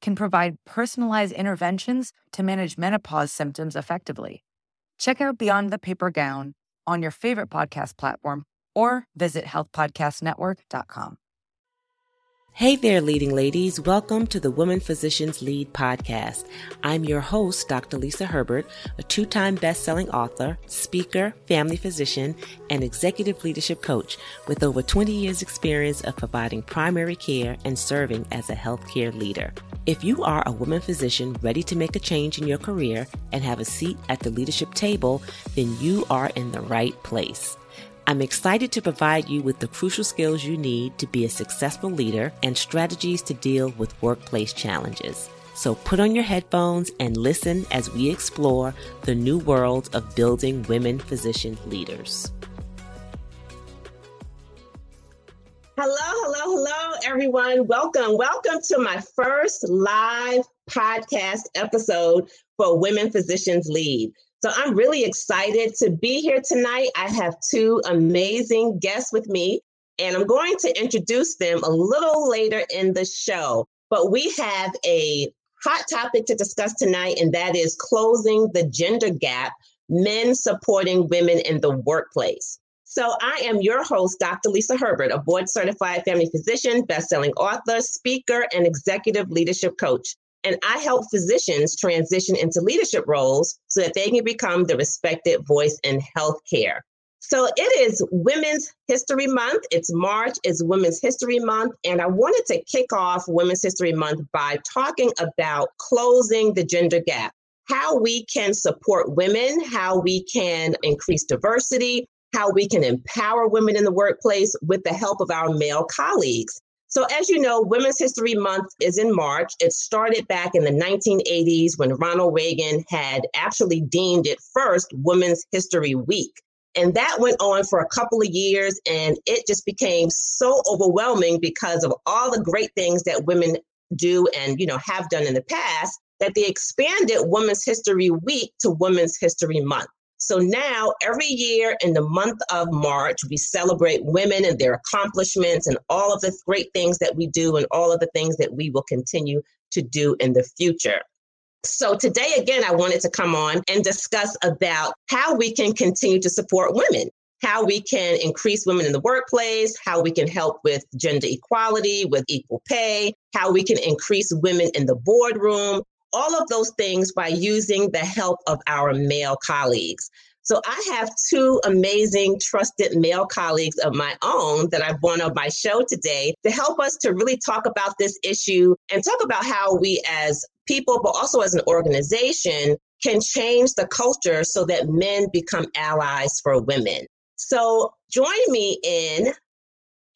can provide personalized interventions to manage menopause symptoms effectively. Check out Beyond the Paper Gown on your favorite podcast platform or visit healthpodcastnetwork.com. Hey there, leading ladies. Welcome to the Women Physicians Lead podcast. I'm your host, Dr. Lisa Herbert, a two time best selling author, speaker, family physician, and executive leadership coach with over 20 years' experience of providing primary care and serving as a healthcare leader. If you are a woman physician ready to make a change in your career and have a seat at the leadership table, then you are in the right place. I'm excited to provide you with the crucial skills you need to be a successful leader and strategies to deal with workplace challenges. So put on your headphones and listen as we explore the new world of building women physician leaders. Hello, hello, hello, everyone. Welcome. Welcome to my first live podcast episode for Women Physicians Lead. So I'm really excited to be here tonight. I have two amazing guests with me, and I'm going to introduce them a little later in the show. But we have a hot topic to discuss tonight, and that is closing the gender gap, men supporting women in the workplace. So I am your host, Dr. Lisa Herbert, a board certified family physician, best-selling author, speaker, and executive leadership coach. And I help physicians transition into leadership roles so that they can become the respected voice in healthcare. So it is Women's History Month. It's March, it's Women's History Month. And I wanted to kick off Women's History Month by talking about closing the gender gap, how we can support women, how we can increase diversity, how we can empower women in the workplace with the help of our male colleagues. So, as you know, Women's History Month is in March. It started back in the 1980s when Ronald Reagan had actually deemed it first Women's History Week. And that went on for a couple of years, and it just became so overwhelming because of all the great things that women do and you know have done in the past that they expanded Women's History Week to Women's History Month. So now, every year in the month of March, we celebrate women and their accomplishments and all of the great things that we do and all of the things that we will continue to do in the future. So today, again, I wanted to come on and discuss about how we can continue to support women, how we can increase women in the workplace, how we can help with gender equality, with equal pay, how we can increase women in the boardroom, all of those things by using the help of our male colleagues. So I have two amazing, trusted male colleagues of my own that I've won on my show today to help us to really talk about this issue and talk about how we as people, but also as an organization, can change the culture so that men become allies for women. So join me in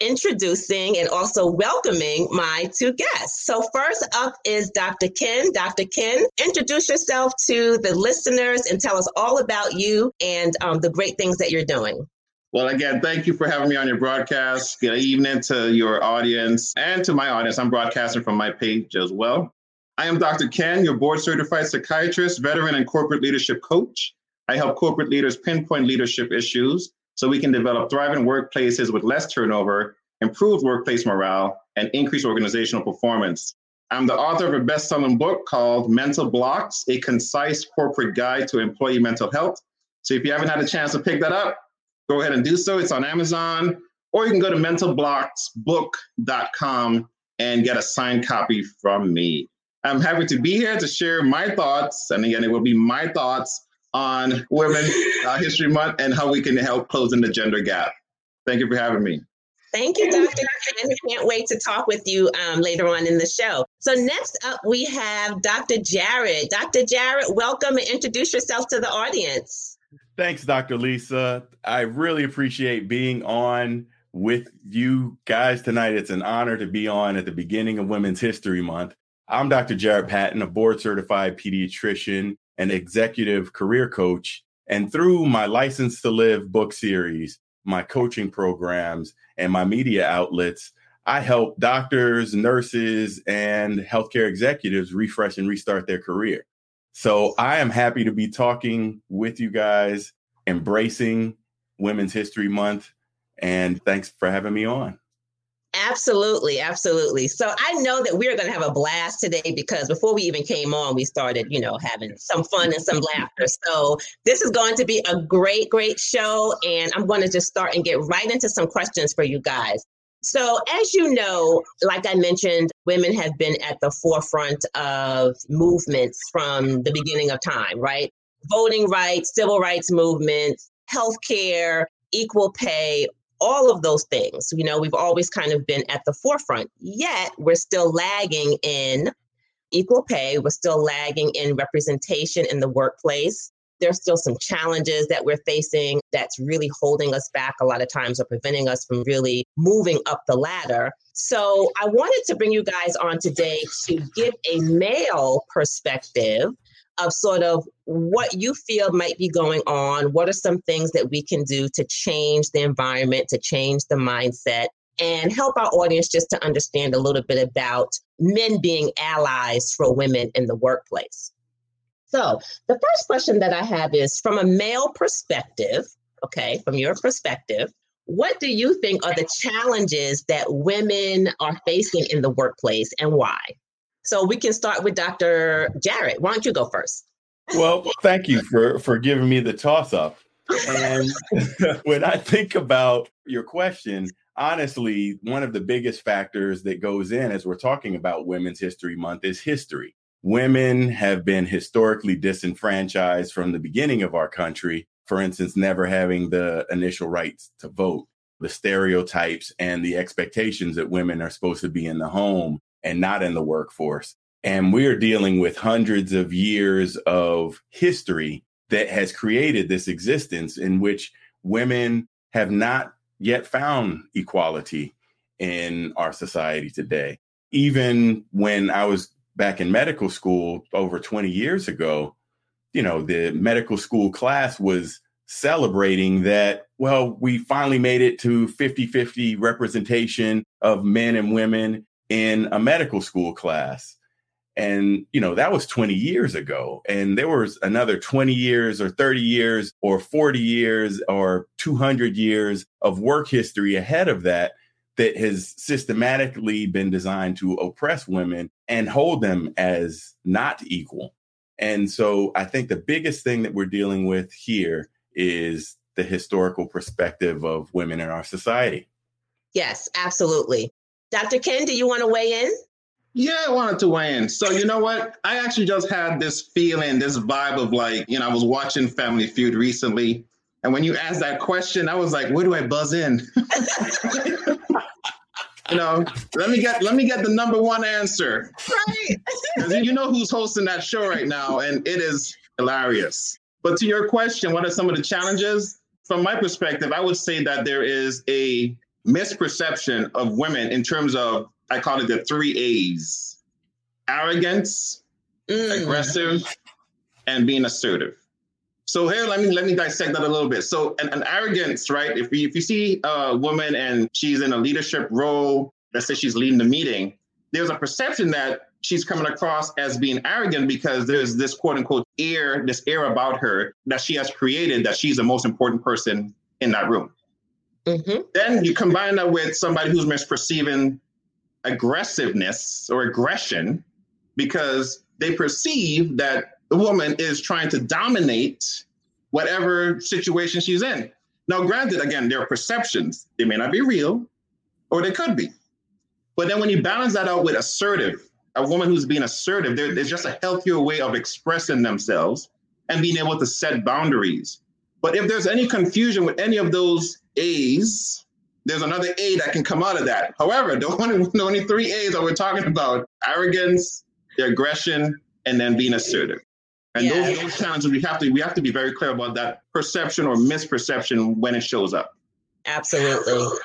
introducing and also welcoming my two guests. So, first up is Dr. Ken. Dr. Ken, introduce yourself to the listeners and tell us all about you and um, the great things that you're doing. Well, again, thank you for having me on your broadcast. Good evening to your audience and to my audience. I'm broadcasting from my page as well. I am Dr. Ken, your board certified psychiatrist, veteran, and corporate leadership coach. I help corporate leaders pinpoint leadership issues so we can develop thriving workplaces with less turnover, improved workplace morale, and increased organizational performance. I'm the author of a best selling book called Mental Blocks A Concise Corporate Guide to Employee Mental Health. So if you haven't had a chance to pick that up, go ahead and do so. It's on Amazon, or you can go to mentalblocksbook.com and get a signed copy from me. I'm happy to be here to share my thoughts. And again, it will be my thoughts on Women uh, History Month and how we can help closing the gender gap. Thank you for having me. Thank you, Dr. I can't wait to talk with you um, later on in the show. So next up, we have Dr. Jared. Dr. Jared, welcome and introduce yourself to the audience. Thanks, Dr. Lisa. I really appreciate being on with you guys tonight. It's an honor to be on at the beginning of Women's History Month. I'm Dr. Jared Patton, a board certified pediatrician and executive career coach. And through my License to Live book series, my coaching programs, and my media outlets, I help doctors, nurses, and healthcare executives refresh and restart their career. So I am happy to be talking with you guys, embracing Women's History Month. And thanks for having me on. Absolutely, absolutely. So I know that we're going to have a blast today because before we even came on, we started, you know, having some fun and some laughter. So this is going to be a great, great show. And I'm going to just start and get right into some questions for you guys. So, as you know, like I mentioned, women have been at the forefront of movements from the beginning of time, right? Voting rights, civil rights movements, healthcare, equal pay, all of those things. You know, we've always kind of been at the forefront, yet we're still lagging in equal pay, we're still lagging in representation in the workplace. There's still some challenges that we're facing that's really holding us back a lot of times or preventing us from really moving up the ladder. So, I wanted to bring you guys on today to give a male perspective of sort of what you feel might be going on. What are some things that we can do to change the environment, to change the mindset, and help our audience just to understand a little bit about men being allies for women in the workplace? So, the first question that I have is from a male perspective, okay, from your perspective, what do you think are the challenges that women are facing in the workplace and why? So we can start with Dr. Jared. Why don't you go first? Well, thank you for for giving me the toss up. And when I think about your question, honestly, one of the biggest factors that goes in as we're talking about Women's History Month is history. Women have been historically disenfranchised from the beginning of our country. For instance, never having the initial rights to vote, the stereotypes and the expectations that women are supposed to be in the home and not in the workforce. And we're dealing with hundreds of years of history that has created this existence in which women have not yet found equality in our society today. Even when I was back in medical school over 20 years ago, you know, the medical school class was celebrating that, well, we finally made it to 50 50 representation of men and women in a medical school class. And, you know, that was 20 years ago. And there was another 20 years or 30 years or 40 years or 200 years of work history ahead of that that has systematically been designed to oppress women and hold them as not equal. And so I think the biggest thing that we're dealing with here is the historical perspective of women in our society. Yes, absolutely. Dr. Ken, do you want to weigh in? Yeah, I wanted to weigh in. So, you know what? I actually just had this feeling, this vibe of like, you know, I was watching Family Feud recently. And when you asked that question, I was like, where do I buzz in? you know, let me get let me get the number one answer. Right. You know who's hosting that show right now, and it is hilarious. But to your question, what are some of the challenges? From my perspective, I would say that there is a misperception of women in terms of I call it the three A's: arrogance, mm. aggressive, and being assertive. So here, let me let me dissect that a little bit. So an, an arrogance, right? If you if you see a woman and she's in a leadership role, let's say she's leading the meeting, there's a perception that she's coming across as being arrogant because there's this quote unquote air, this air about her that she has created that she's the most important person in that room. Mm-hmm. Then you combine that with somebody who's misperceiving aggressiveness or aggression because they perceive that the woman is trying to dominate whatever situation she's in. Now, granted, again, there are perceptions. They may not be real, or they could be. But then when you balance that out with assertive, a woman who's being assertive, there's just a healthier way of expressing themselves and being able to set boundaries. But if there's any confusion with any of those A's, there's another A that can come out of that. However, the only, the only three A's that we're talking about arrogance, the aggression, and then being assertive. And yeah. those, those challenges we have to we have to be very clear about that perception or misperception when it shows up. Absolutely.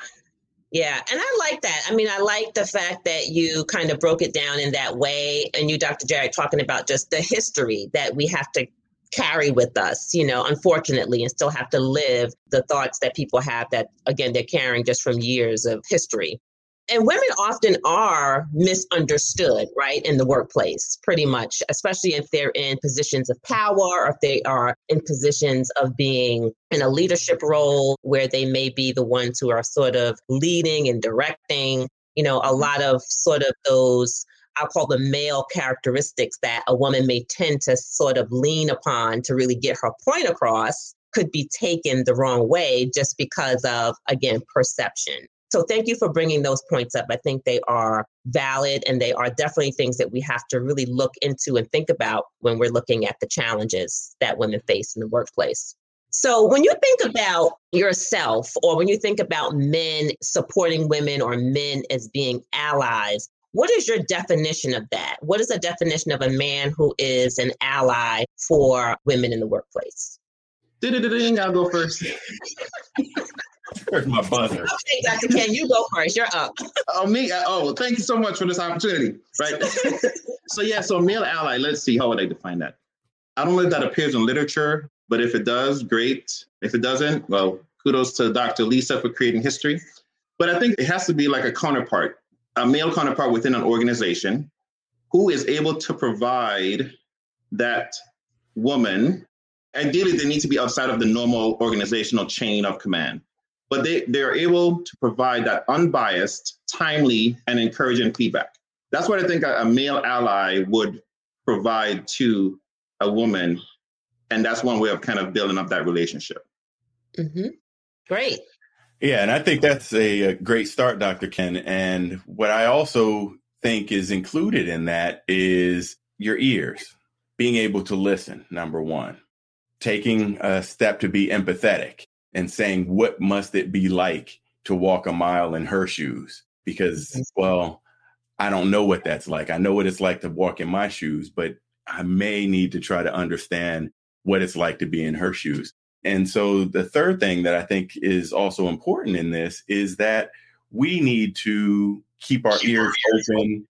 Yeah, and I like that. I mean, I like the fact that you kind of broke it down in that way. And you, Dr. Jared, talking about just the history that we have to carry with us, you know, unfortunately, and still have to live the thoughts that people have that, again, they're carrying just from years of history. And women often are misunderstood, right, in the workplace, pretty much, especially if they're in positions of power or if they are in positions of being in a leadership role where they may be the ones who are sort of leading and directing. You know, a lot of sort of those I'll call the male characteristics that a woman may tend to sort of lean upon to really get her point across could be taken the wrong way just because of, again, perception. So thank you for bringing those points up. I think they are valid and they are definitely things that we have to really look into and think about when we're looking at the challenges that women face in the workplace. So when you think about yourself or when you think about men supporting women or men as being allies, what is your definition of that? What is the definition of a man who is an ally for women in the workplace? Ding, I'll go first. Where's my buzzer? Okay, Dr. Ken, you go first. You're up. oh, me? Oh, thank you so much for this opportunity. Right. so, yeah, so male ally, let's see, how would I define that? I don't know if that appears in literature, but if it does, great. If it doesn't, well, kudos to Dr. Lisa for creating history. But I think it has to be like a counterpart, a male counterpart within an organization who is able to provide that woman. Ideally, they need to be outside of the normal organizational chain of command but they, they're able to provide that unbiased, timely, and encouraging feedback. That's what I think a, a male ally would provide to a woman. And that's one way of kind of building up that relationship. Mm-hmm. Great. Yeah, and I think that's a, a, great start, Dr. Ken. And what I also think is included in that is your ears, being able to listen, number one, taking a step to be empathetic and saying, what must it be like to walk a mile in her shoes? Because, well, I don't know what that's like. I know what it's like to walk in my shoes, but I may need to try to understand what it's like to be in her shoes. And so the third thing that I think is also important in this is that we need to keep our ears open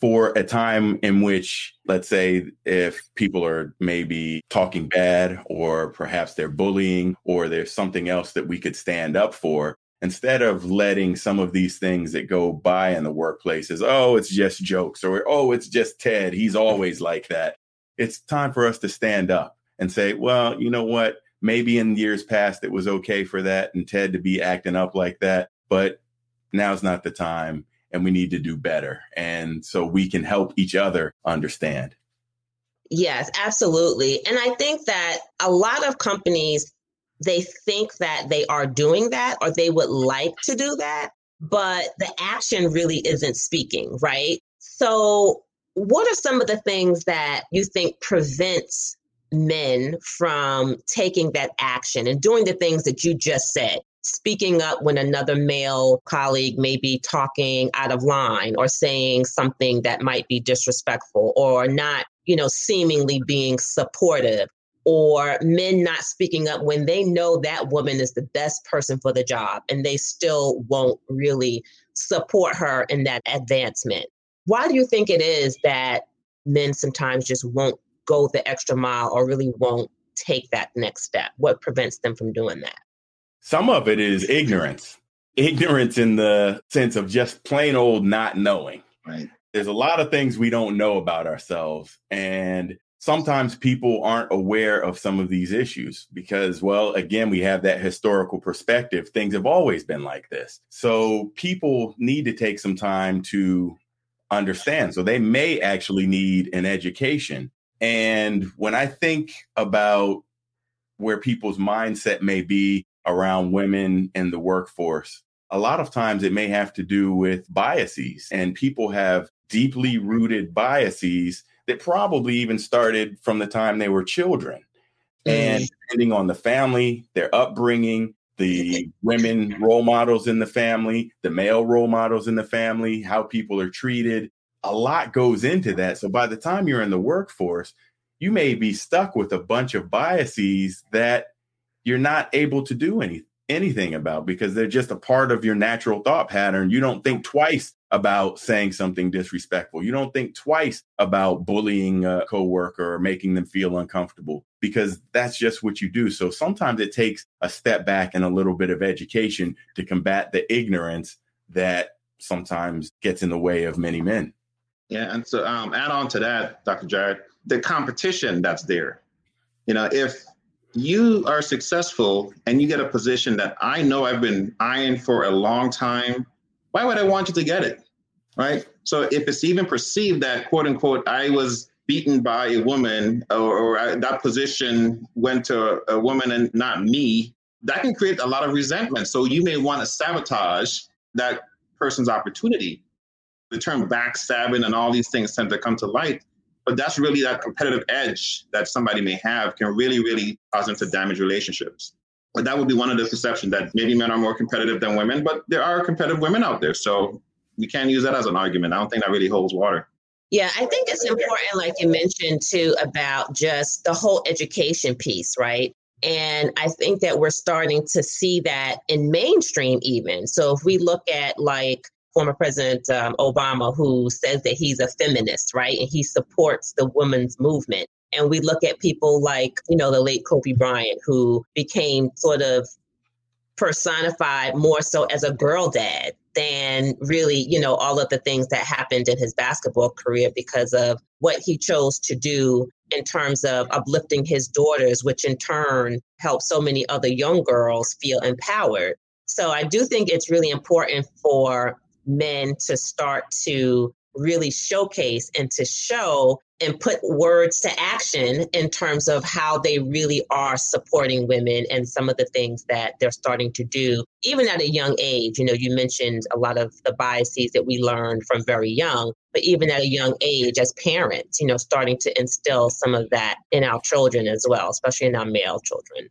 for a time in which, let's say, if people are maybe talking bad, or perhaps they're bullying, or there's something else that we could stand up for, instead of letting some of these things that go by in the workplace oh, it's just jokes, or oh, it's just Ted. He's always like that. It's time for us to stand up and say, well, you know what? Maybe in years past it was okay for that and Ted to be acting up like that, but now's not the time and we need to do better. And so we can help each other understand. Yes, absolutely. And I think that a lot of companies, they think that they are doing that or they would like to do that, but the action really isn't speaking, right? So, what are some of the things that you think prevents men from taking that action and doing the things that you just said? speaking up when another male colleague may be talking out of line or saying something that might be disrespectful or not, you know, seemingly being supportive or men not speaking up when they know that woman is the best person for the job and they still won't really support her in that advancement. Why do you think it is that men sometimes just won't go the extra mile or really won't take that next step? What prevents them from doing that? Some of it is ignorance, ignorance in the sense of just plain old not knowing. Right. There's a lot of things we don't know about ourselves. And sometimes people aren't aware of some of these issues because, well, again, we have that historical perspective. Things have always been like this. So people need to take some time to understand. So they may actually need an education. And when I think about where people's mindset may be around women in the workforce. A lot of times it may have to do with biases, and people have deeply rooted biases that probably even started from the time they were children. Mm. And depending on the family, their upbringing, the women role models in the family, the male role models in the family, how people are treated, a lot goes into that. So by the time you're in the workforce, you may be stuck with a bunch of biases that you're not able to do any anything about because they're just a part of your natural thought pattern. You don't think twice about saying something disrespectful. You don't think twice about bullying a coworker or making them feel uncomfortable because that's just what you do. So sometimes it takes a step back and a little bit of education to combat the ignorance that sometimes gets in the way of many men. Yeah, and so um, add on to that, Dr. Jared, the competition that's there. You know, if you are successful and you get a position that I know I've been eyeing for a long time, why would I want you to get it? Right. So if it's even perceived that quote unquote I was beaten by a woman or, or I, that position went to a, a woman and not me, that can create a lot of resentment. So you may want to sabotage that person's opportunity. The term backstabbing and all these things tend to come to light but that's really that competitive edge that somebody may have can really, really cause them to damage relationships. But that would be one of the perceptions that maybe men are more competitive than women, but there are competitive women out there. So we can't use that as an argument. I don't think that really holds water. Yeah, I think it's important, like you mentioned too, about just the whole education piece, right? And I think that we're starting to see that in mainstream, even. So if we look at like former President um, Obama, who says that he's a feminist, right? And he supports the women's movement. And we look at people like, you know, the late Kobe Bryant, who became sort of personified more so as a girl dad than really, you know, all of the things that happened in his basketball career because of what he chose to do in terms of uplifting his daughters, which in turn helped so many other young girls feel empowered. So I do think it's really important for men to start to really showcase and to show and put words to action in terms of how they really are supporting women and some of the things that they're starting to do, even at a young age. You know, you mentioned a lot of the biases that we learn from very young, but even at a young age as parents, you know, starting to instill some of that in our children as well, especially in our male children.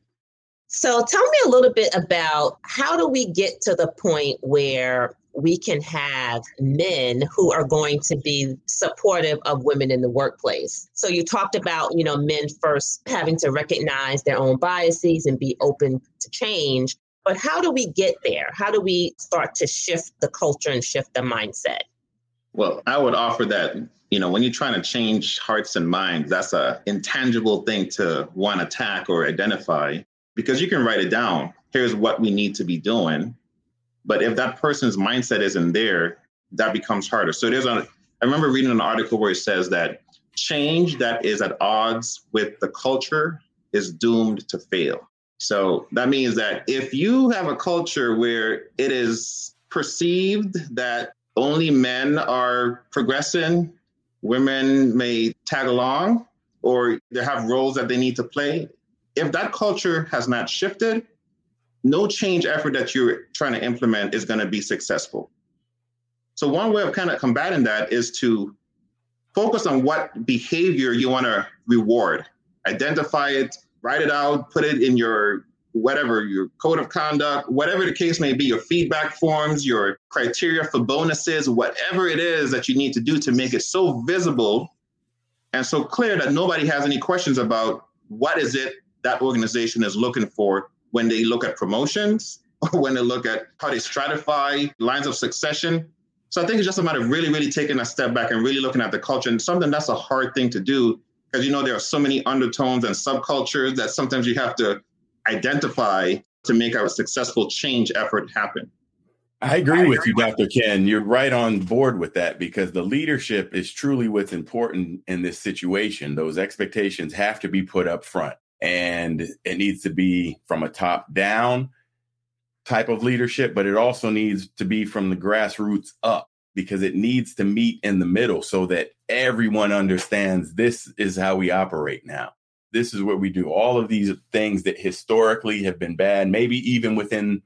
So tell me a little bit about how do we get to the point where we can have men who are going to be supportive of women in the workplace. So you talked about, you know, men first having to recognize their own biases and be open to change. But how do we get there? How do we start to shift the culture and shift the mindset? Well, I would offer that, you know, when you're trying to change hearts and minds, that's a intangible thing to want to attack or identify because you can write it down. Here's what we need to be doing but if that person's mindset isn't there, that becomes harder. So there's a, I remember reading an article where it says that change that is at odds with the culture is doomed to fail. So that means that if you have a culture where it is perceived that only men are progressing, women may tag along, or they have roles that they need to play. If that culture has not shifted, no change effort that you're trying to implement is going to be successful. So, one way of kind of combating that is to focus on what behavior you want to reward, identify it, write it out, put it in your whatever, your code of conduct, whatever the case may be, your feedback forms, your criteria for bonuses, whatever it is that you need to do to make it so visible and so clear that nobody has any questions about what is it that organization is looking for when they look at promotions, or when they look at how they stratify lines of succession. So I think it's just a matter of really, really taking a step back and really looking at the culture and something that's a hard thing to do because you know there are so many undertones and subcultures that sometimes you have to identify to make a successful change effort happen. I agree, I agree with you, Dr. Ken. You're right on board with that because the leadership is truly what's important in this situation. Those expectations have to be put up front and it needs to be from a top down type of leadership, but it also needs to be from the grassroots up because it needs to meet in the middle so that everyone understands this is how we operate now. This is what we do. All of these things that historically have been bad, maybe even within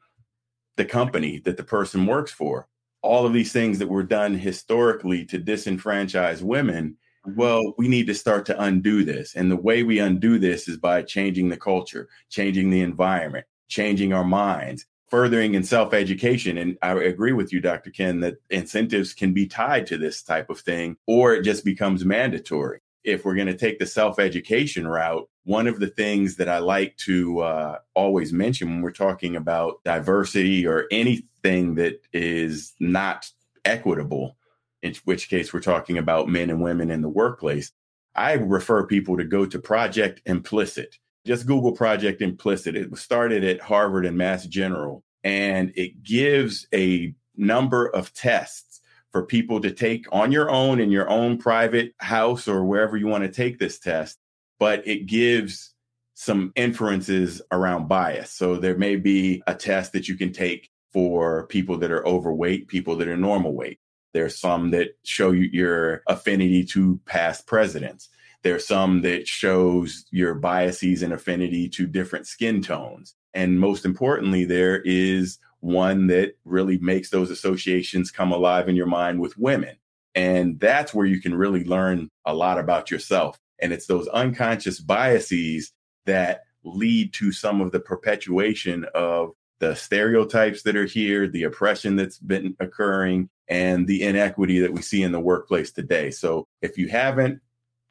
the company that the person works for, all of these things that were done historically to disenfranchise women well, we need to start to undo this. And the way we undo this is by changing the culture, changing the environment, changing our minds, furthering in self education. And I agree with you, Dr. Ken, that incentives can be tied to this type of thing, or it just becomes mandatory. If we're going to take the self education route, one of the things that I like to uh, always mention when we're talking about diversity or anything that is not equitable, in which case we're talking about men and women in the workplace, I refer people to go to Project Implicit. Just Google Project Implicit. It was started at Harvard and Mass General, and it gives a number of tests for people to take on your own in your own private house or wherever you want to take this test but it gives some inferences around bias. So there may be a test that you can take for people that are overweight, people that are normal weight. There's some that show you your affinity to past presidents. There's some that shows your biases and affinity to different skin tones. And most importantly, there is one that really makes those associations come alive in your mind with women. And that's where you can really learn a lot about yourself. And it's those unconscious biases that lead to some of the perpetuation of the stereotypes that are here, the oppression that's been occurring, and the inequity that we see in the workplace today. So if you haven't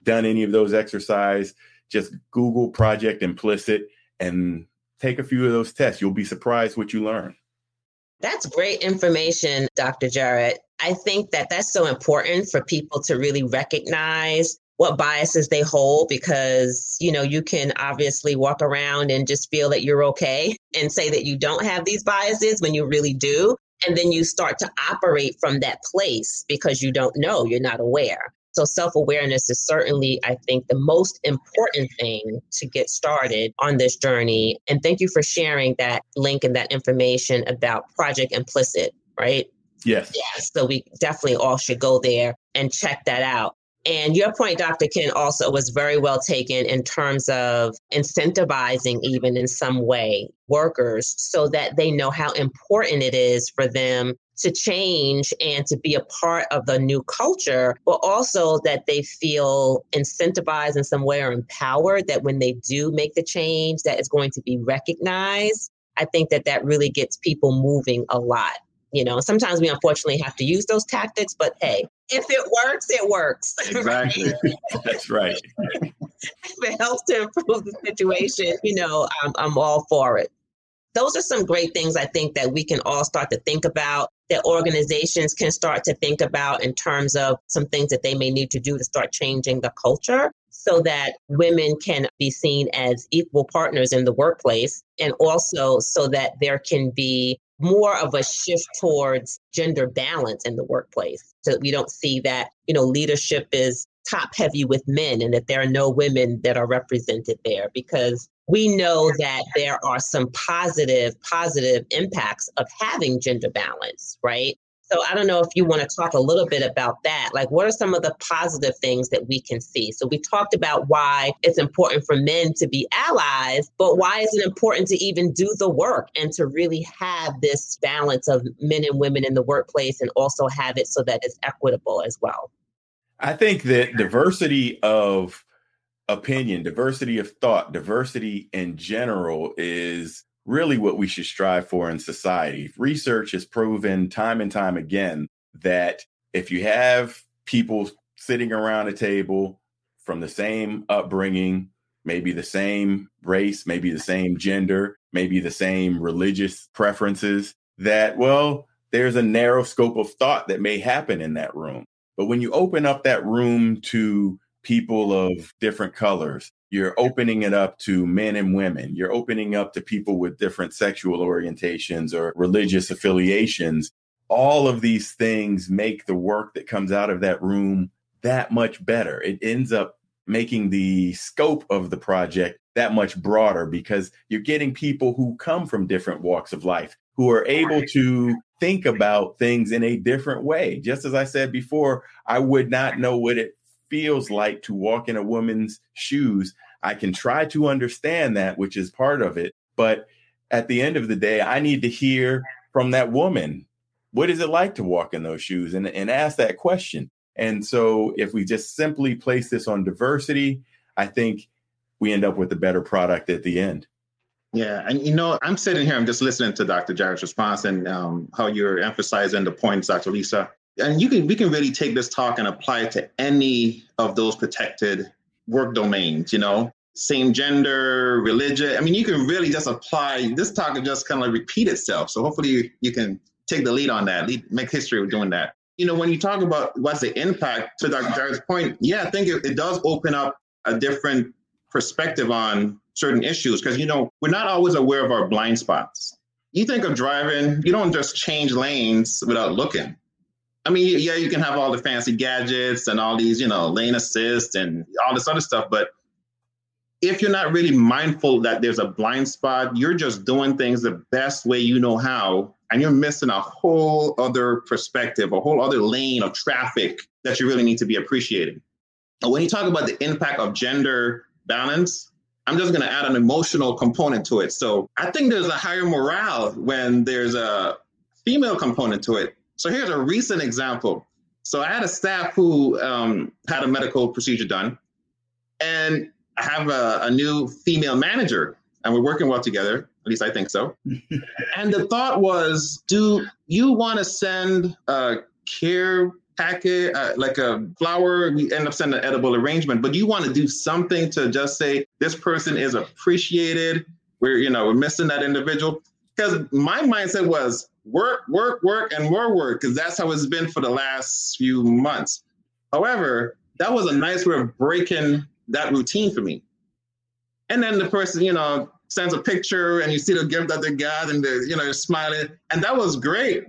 done any of those exercise, just Google Project Implicit and take a few of those tests. You'll be surprised what you learn. That's great information, Dr. Jared. I think that that's so important for people to really recognize what biases they hold because you know you can obviously walk around and just feel that you're okay and say that you don't have these biases when you really do. And then you start to operate from that place because you don't know you're not aware. So self-awareness is certainly i think the most important thing to get started on this journey. And thank you for sharing that link and that information about project implicit right? Yes. Yes so we definitely all should go there and check that out and your point, Dr. Ken, also was very well taken in terms of incentivizing, even in some way, workers so that they know how important it is for them to change and to be a part of the new culture, but also that they feel incentivized in some way or empowered that when they do make the change, that is going to be recognized. I think that that really gets people moving a lot. You know, sometimes we unfortunately have to use those tactics, but hey, if it works, it works. Exactly. That's right. if it helps to improve the situation, you know, I'm, I'm all for it. Those are some great things I think that we can all start to think about, that organizations can start to think about in terms of some things that they may need to do to start changing the culture so that women can be seen as equal partners in the workplace and also so that there can be more of a shift towards gender balance in the workplace. So that we don't see that, you know, leadership is top heavy with men and that there are no women that are represented there because we know that there are some positive positive impacts of having gender balance right so I don't know if you want to talk a little bit about that. Like, what are some of the positive things that we can see? So we talked about why it's important for men to be allies, but why is it important to even do the work and to really have this balance of men and women in the workplace and also have it so that it's equitable as well? I think that diversity of opinion, diversity of thought, diversity in general is really what we should strive for in society. Research has proven time and time again that if you have people sitting around a table from the same upbringing, maybe the same race, maybe the same gender, maybe the same religious preferences, that, well, there's a narrow scope of thought that may happen in that room. But when you open up that room to people of different colors, you're opening it up to men and women. You're opening up to people with different sexual orientations or religious affiliations. All of these things make the work that comes out of that room that much better. It ends up making the scope of the project that much broader because you're getting people who come from different walks of life who are able to think about things in a different way. Just as I said before, I would not know what it feels like to walk in a woman's shoes. I can try to understand that, which is part of it. But at the end of the day, I need to hear from that woman what is it like to walk in those shoes and, and ask that question. And so if we just simply place this on diversity, I think we end up with a better product at the end. Yeah, and you know, I'm sitting here, I'm just listening to Dr. Jared's response and um, how you're emphasizing the points, Dr. Lisa and you can we can really take this talk and apply it to any of those protected work domains you know same gender, religion. I mean, you can really just apply this talk and just kind of repeat itself. So hopefully you, you can take the lead on that, lead, make history with doing that. You know, when you talk about what's the impact to Dr. Jared's point, yeah, I think it, it does open up a different perspective on certain issues because, you know, we're not always aware of our blind spots. You think of driving, you don't just change lanes without looking. I mean, yeah, you can have all the fancy gadgets and all these, you know, lane assist and all this other stuff, but if you're not really mindful that there's a blind spot, you're just doing things the best way you know how, and you're missing a whole other perspective, a whole other lane of traffic that you really need to be appreciating. And when you talk about the impact of gender balance, I'm just going to add an emotional component to it. So I think there's a higher morale when there's a female component to it. So here's a recent example. So I had a staff who um, had a medical procedure done, and I have a, a new female manager, and we're working well together. At least I think so. and the thought was, do you want to send a care packet, uh, like a flower? We end up sending an edible arrangement, but you want to do something to just say this person is appreciated. We're, you know, we're missing that individual. Because my mindset was work, work, work, and more work, because that's how it's been for the last few months. However, that was a nice way of breaking that routine for me. And then the person, you know, sends a picture and you see the gift that they got and they're, you know, smiling. And that was great.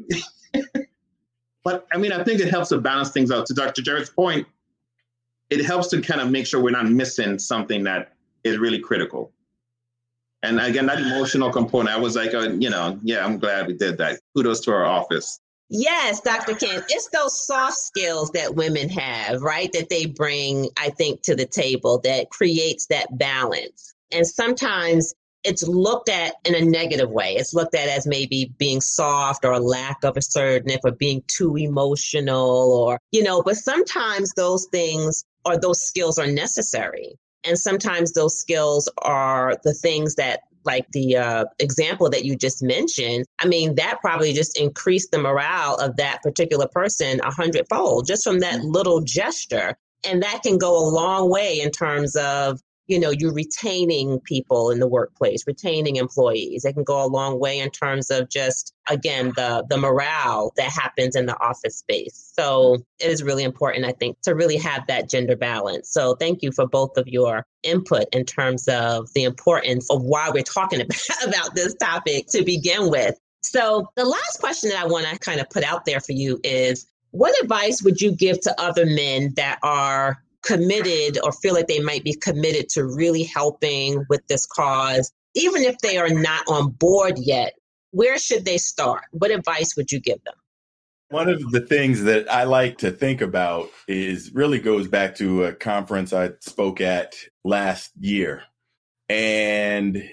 but I mean, I think it helps to balance things out. To Dr. Jared's point, it helps to kind of make sure we're not missing something that is really critical. And again, that emotional component, I was like, uh, you know, yeah, I'm glad we did that. Kudos to our office. Yes, Dr. Ken, it's those soft skills that women have, right? That they bring, I think, to the table that creates that balance. And sometimes it's looked at in a negative way. It's looked at as maybe being soft or a lack of assertiveness or being too emotional or, you know, but sometimes those things or those skills are necessary. And sometimes those skills are the things that like the uh, example that you just mentioned, I mean, that probably just increased the morale of that particular person a hundredfold just from that little gesture. And that can go a long way in terms of you know you're retaining people in the workplace retaining employees. It can go a long way in terms of just again the the morale that happens in the office space. So it is really important i think to really have that gender balance. So thank you for both of your input in terms of the importance of why we're talking about, about this topic to begin with. So the last question that i want to kind of put out there for you is what advice would you give to other men that are committed or feel like they might be committed to really helping with this cause, even if they are not on board yet, where should they start? What advice would you give them? One of the things that I like to think about is really goes back to a conference I spoke at last year. And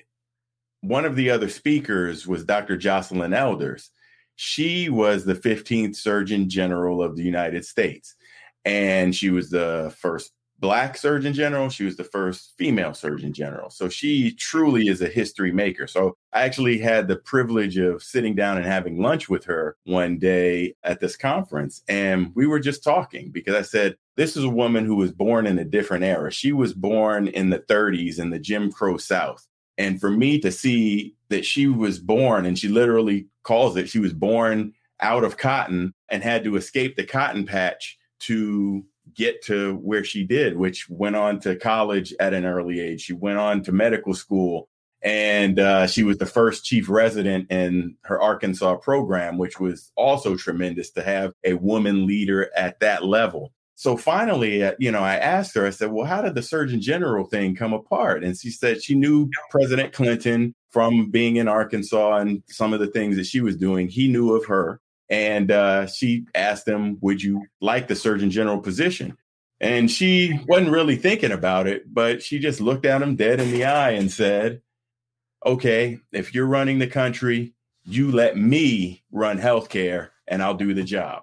one of the other speakers was Dr. Joycelyn Elders. She was the 15th Surgeon General of the United States and she was the first black surgeon general. She was the first female surgeon general. So she truly is a history maker. So i actually had the privilege of sitting down and having lunch with her one day at this conference and we were just talking because i said this is a woman who was born in a different era. She was born in the 30s in the jim crow south. And for me to see that she was born and she literally calls it she was born out of cotton and had to escape the cotton patch to get to where she did, which went on to college at an early age. She went on to medical school and uh, she was the first chief resident in her Arkansas program, which was also tremendous to have a woman leader at that level. So finally, uh, you know, I asked her, I said, well, how did the Surgeon General thing come apart? And she said she knew President Clinton from being in Arkansas and some of the things that she was doing. He knew of her. And uh, she asked him, Would you like the Surgeon General position? And she wasn't really thinking about it, but she just looked at him dead in the eye and said, Okay, if you're running the country, you let me run healthcare and I'll do the job.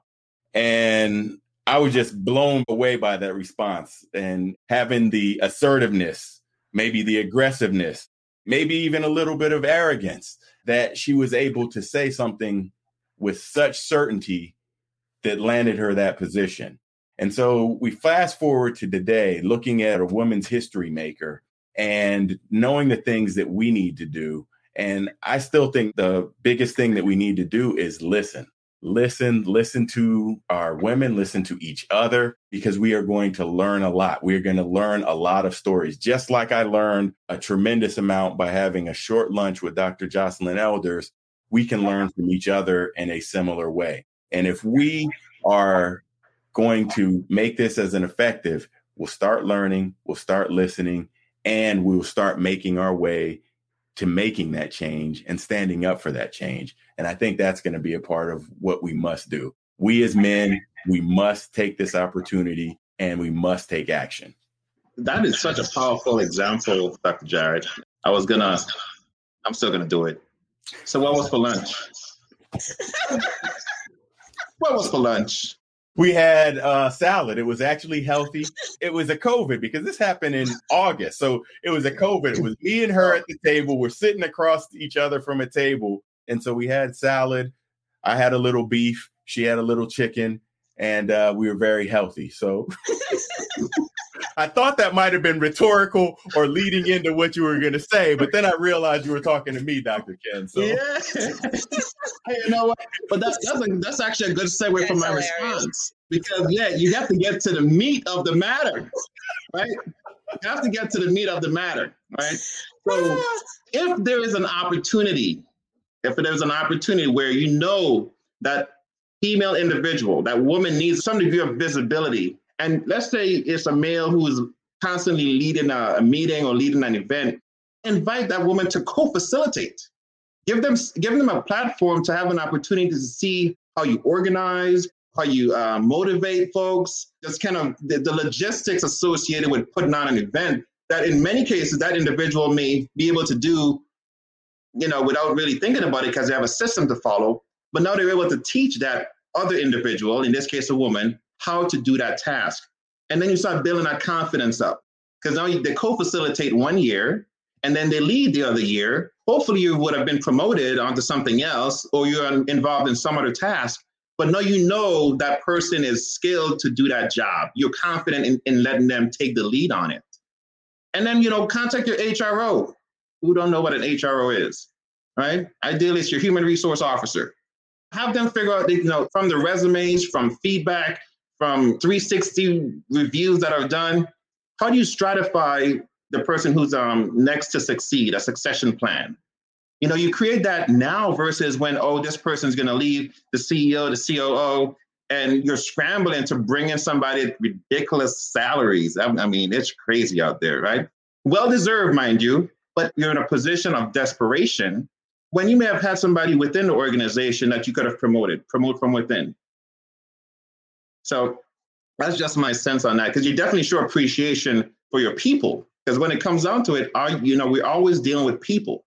And I was just blown away by that response and having the assertiveness, maybe the aggressiveness, maybe even a little bit of arrogance that she was able to say something with such certainty that landed her that position. And so we fast forward to today, looking at a woman's history maker and knowing the things that we need to do. And I still think the biggest thing that we need to do is listen. Listen, listen to our women, listen to each other, because we are going to learn a lot. We're going to learn a lot of stories, just like I learned a tremendous amount by having a short lunch with Dr. Joycelyn Elders. We can learn from each other in a similar way. And if we are going to make this as an effective, we'll start learning, we'll start listening, and we will start making our way to making that change and standing up for that change. And I think that's going to be a part of what we must do. We as men, we must take this opportunity and we must take action. That is such a powerful example, Dr. Jared. I was going to, I'm still going to do it. So, what was for lunch? what was for lunch? we had uh, salad. It was actually healthy. It was a COVID because this happened in August. So it was a COVID. It was me and her at the table. We're sitting across each other from a table. And so we had salad. I had a little beef. She had a little chicken. And uh, we were very healthy. So I thought that might have been rhetorical or leading into what you were going to say, but then I realized you were talking to me, Dr. Ken. So yeah, hey, you know what? But that's that's, a, that's actually a good segue that's from my hilarious. response because yeah, you have to get to the meat of the matter, right? You have to get to the meat of the matter, right? So if there is an opportunity, if there's an opportunity where you know that female individual, that woman needs some degree of visibility and let's say it's a male who's constantly leading a, a meeting or leading an event, invite that woman to co-facilitate. Give them give them a platform to have an opportunity to see how you organize, how you uh, motivate folks, just kind of the, the logistics associated with putting on an event that in many cases that individual may be able to do, you know, without really thinking about it because they have a system to follow. But now they're able to teach that other individual, in this case a woman, how to do that task. And then you start building that confidence up because now they co facilitate one year and then they lead the other year. Hopefully, you would have been promoted onto something else or you're involved in some other task. But now you know that person is skilled to do that job. You're confident in, in letting them take the lead on it. And then, you know, contact your HRO who don't know what an HRO is, right? Ideally, it's your human resource officer. Have them figure out, you know, from the resumes, from feedback, from 360 reviews that are done, how do you stratify the person who's um, next to succeed, a succession plan? You know, you create that now versus when, oh, this person's going to leave the CEO, the COO, and you're scrambling to bring in somebody at ridiculous salaries. I, I mean, it's crazy out there, right? Well deserved, mind you, but you're in a position of desperation when you may have had somebody within the organization that you could have promoted, promote from within. So that's just my sense on that because you definitely show appreciation for your people. Because when it comes down to it, are you know we're always dealing with people,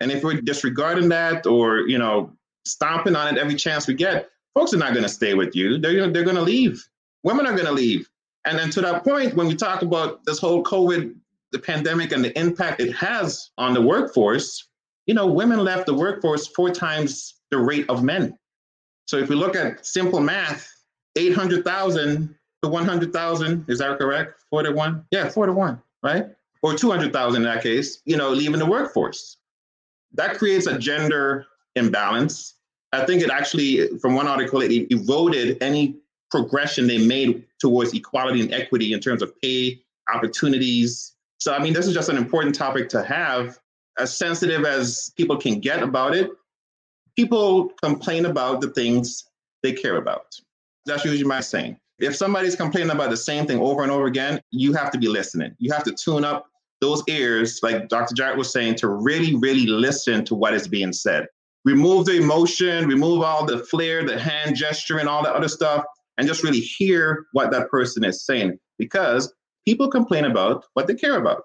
and if we're disregarding that or you know stomping on it every chance we get, folks are not going to stay with you. They're they're going to leave. Women are going to leave. And then to that point, when we talk about this whole COVID, the pandemic, and the impact it has on the workforce, you know, women left the workforce four times the rate of men. So if we look at simple math, 800,000 to 100,000. Is that correct? Four to one? Yeah, four to one, right? Or 200,000 in that case, you know, leaving the workforce. That creates a gender imbalance. I think it actually, from one article, it eroded any progression they made towards equality and equity in terms of pay, opportunities. So, I mean, this is just an important topic to have. As sensitive as people can get about it, people complain about the things they care about. That's usually my saying. If somebody's complaining about the same thing over and over again, you have to be listening. You have to tune up those ears, like Dr. Jarrett was saying, to really, really listen to what is being said. Remove the emotion, remove all the flair, the hand gesture, and all the other stuff, and just really hear what that person is saying because people complain about what they care about.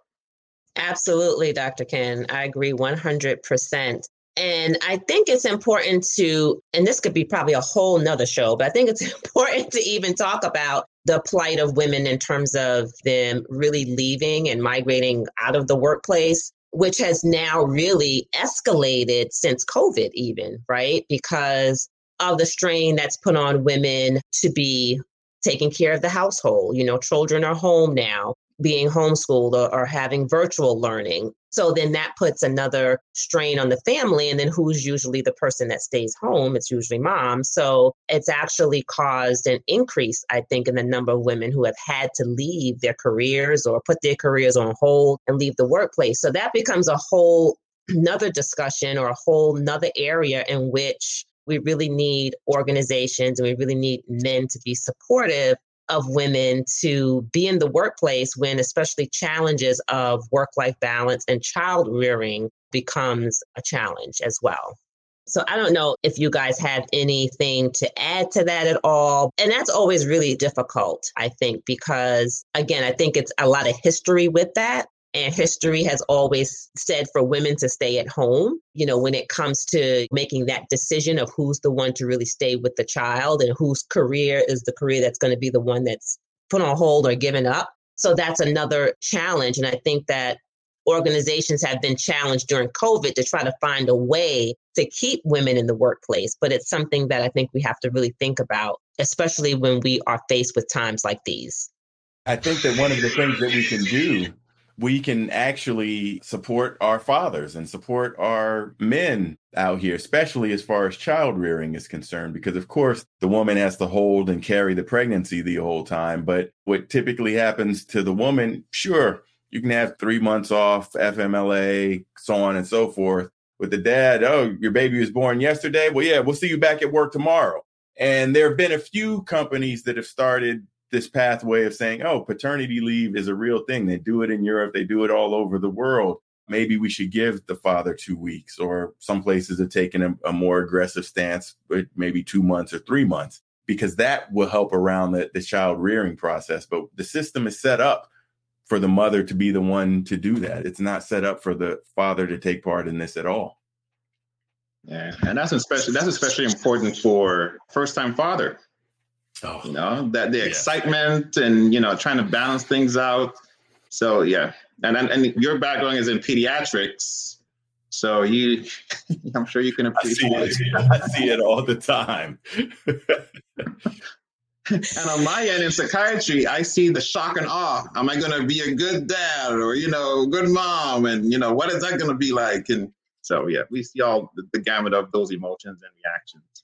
Absolutely, Dr. Ken. I agree 100%. And I think it's important to, and this could be probably a whole nother show, but I think it's important to even talk about the plight of women in terms of them really leaving and migrating out of the workplace, which has now really escalated since COVID, even, right? Because of the strain that's put on women to be taking care of the household. You know, children are home now. Being homeschooled or, or having virtual learning. So then that puts another strain on the family. And then who's usually the person that stays home? It's usually mom. So it's actually caused an increase, I think, in the number of women who have had to leave their careers or put their careers on hold and leave the workplace. So that becomes a whole another discussion or a whole another area in which we really need organizations and we really need men to be supportive of women to be in the workplace when especially challenges of work life balance and child rearing becomes a challenge as well. So I don't know if you guys have anything to add to that at all. And that's always really difficult, I think, because again, I think it's a lot of history with that. And history has always said for women to stay at home, you know, when it comes to making that decision of who's the one to really stay with the child and whose career is the career that's going to be the one that's put on hold or given up. So that's another challenge. And I think that organizations have been challenged during COVID to try to find a way to keep women in the workplace. But it's something that I think we have to really think about, especially when we are faced with times like these. I think that one of the things that we can do we can actually support our fathers and support our men out here, especially as far as child rearing is concerned. Because, of course, the woman has to hold and carry the pregnancy the whole time. But what typically happens to the woman, sure, you can have three months off, FMLA, so on and so forth. With the dad, oh, your baby was born yesterday. Well, yeah, we'll see you back at work tomorrow. And there have been a few companies that have started this pathway of saying, oh, paternity leave is a real thing. They do it in Europe, they do it all over the world. Maybe we should give the father two weeks, or some places have taken a, a more aggressive stance, but maybe two months or three months, because that will help around the, the child rearing process. But the system is set up for the mother to be the one to do that. It's not set up for the father to take part in this at all. Yeah, and that's especially that's especially important for first time father Oh, you know that the yeah. excitement and you know trying to balance things out. So yeah, and and, and your background is in pediatrics, so you, I'm sure you can appreciate. I see it, I see it all the time. and on my end in psychiatry, I see the shock and awe. Am I going to be a good dad or you know good mom? And you know what is that going to be like? And so yeah, we see all the, the gamut of those emotions and reactions.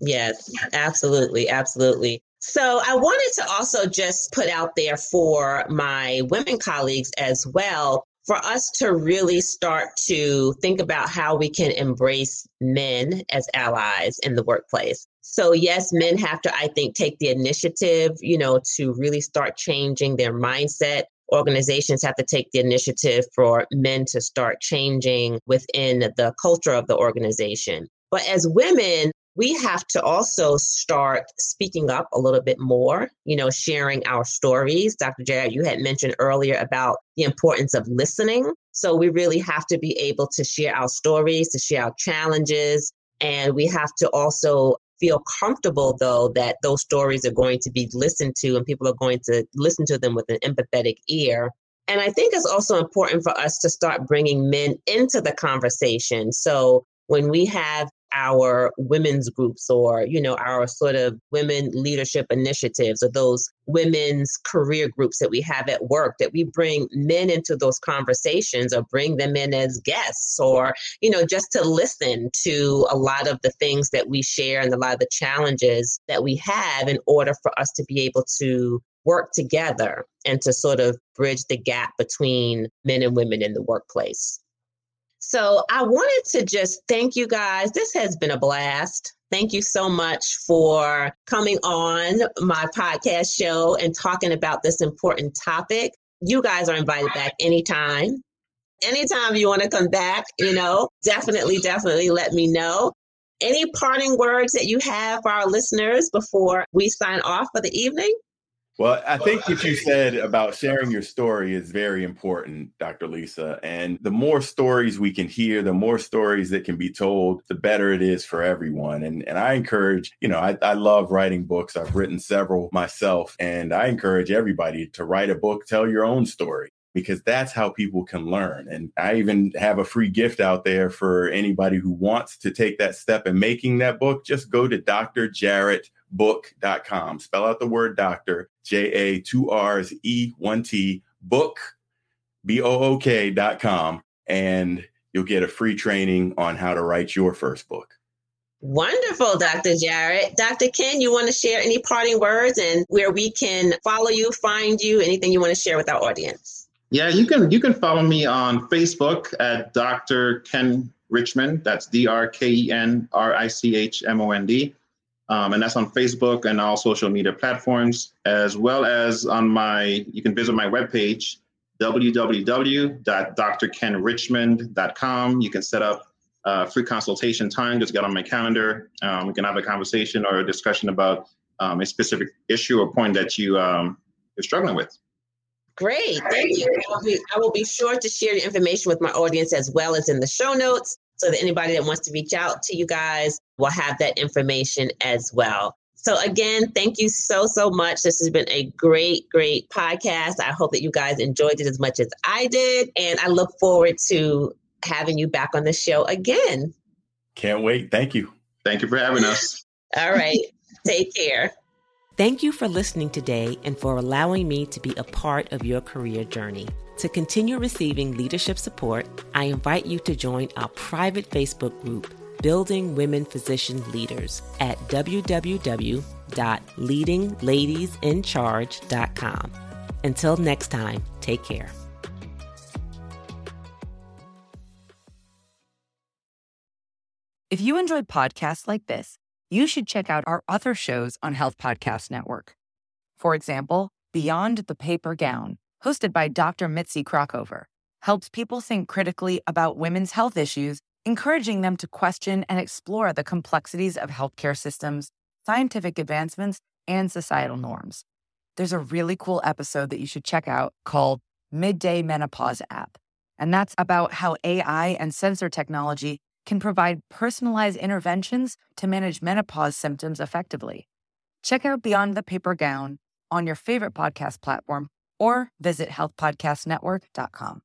Yes, absolutely. Absolutely. So I wanted to also just put out there for my women colleagues as well for us to really start to think about how we can embrace men as allies in the workplace. So yes, men have to, I think, take the initiative, you know, to really start changing their mindset. Organizations have to take the initiative for men to start changing within the culture of the organization. But as women, we have to also start speaking up a little bit more, you know, sharing our stories. Dr. Jared, you had mentioned earlier about the importance of listening. So we really have to be able to share our stories, to share our challenges. And we have to also feel comfortable, though, that those stories are going to be listened to and people are going to listen to them with an empathetic ear. And I think it's also important for us to start bringing men into the conversation. So when we have our women's groups or you know our sort of women leadership initiatives or those women's career groups that we have at work that we bring men into those conversations or bring them in as guests or you know just to listen to a lot of the things that we share and a lot of the challenges that we have in order for us to be able to work together and to sort of bridge the gap between men and women in the workplace so I wanted to just thank you guys. This has been a blast. Thank you so much for coming on my podcast show and talking about this important topic. You guys are invited back anytime. Anytime you want to come back, you know, definitely, definitely let me know. Any parting words that you have for our listeners before we sign off for the evening? Well, I think what you said about sharing your story is very important, Dr. Lisa. And the more stories we can hear, the more stories that can be told, the better it is for everyone. And and I encourage, you know, I, I love writing books. I've written several myself, and I encourage everybody to write a book, tell your own story because that's how people can learn. And I even have a free gift out there for anybody who wants to take that step in making that book. Just go to Dr. Jarrett book.com. Spell out the word doctor, J A two R's E one T book, B O O K.com, and you'll get a free training on how to write your first book. Wonderful, Dr. Jarrett. Dr. Ken, you want to share any parting words and where we can follow you, find you, anything you want to share with our audience? Yeah, you can you can follow me on Facebook at Dr. Ken Richmond. That's D R K E N R I C H M O N D. Um, and that's on Facebook and all social media platforms, as well as on my, you can visit my webpage, www.drkenrichmond.com. You can set up a free consultation time, just get on my calendar. Um, we can have a conversation or a discussion about um, a specific issue or point that you, um, you're struggling with. Great, thank you. I will, be, I will be sure to share your information with my audience as well as in the show notes so that anybody that wants to reach out to you guys will have that information as well. So, again, thank you so, so much. This has been a great, great podcast. I hope that you guys enjoyed it as much as I did. And I look forward to having you back on the show again. Can't wait. Thank you. Thank you for having us. All right. Take care. Thank you for listening today and for allowing me to be a part of your career journey. To continue receiving leadership support, I invite you to join our private Facebook group, Building Women Physician Leaders, at www.leadingladiesincharge.com. Until next time, take care. If you enjoyed podcasts like this, you should check out our other shows on Health Podcast Network. For example, Beyond the Paper Gown, hosted by Dr. Mitzi Krockover, helps people think critically about women's health issues, encouraging them to question and explore the complexities of healthcare systems, scientific advancements, and societal norms. There's a really cool episode that you should check out called Midday Menopause App, and that's about how AI and sensor technology can provide personalized interventions to manage menopause symptoms effectively. Check out Beyond the Paper Gown on your favorite podcast platform or visit healthpodcastnetwork.com.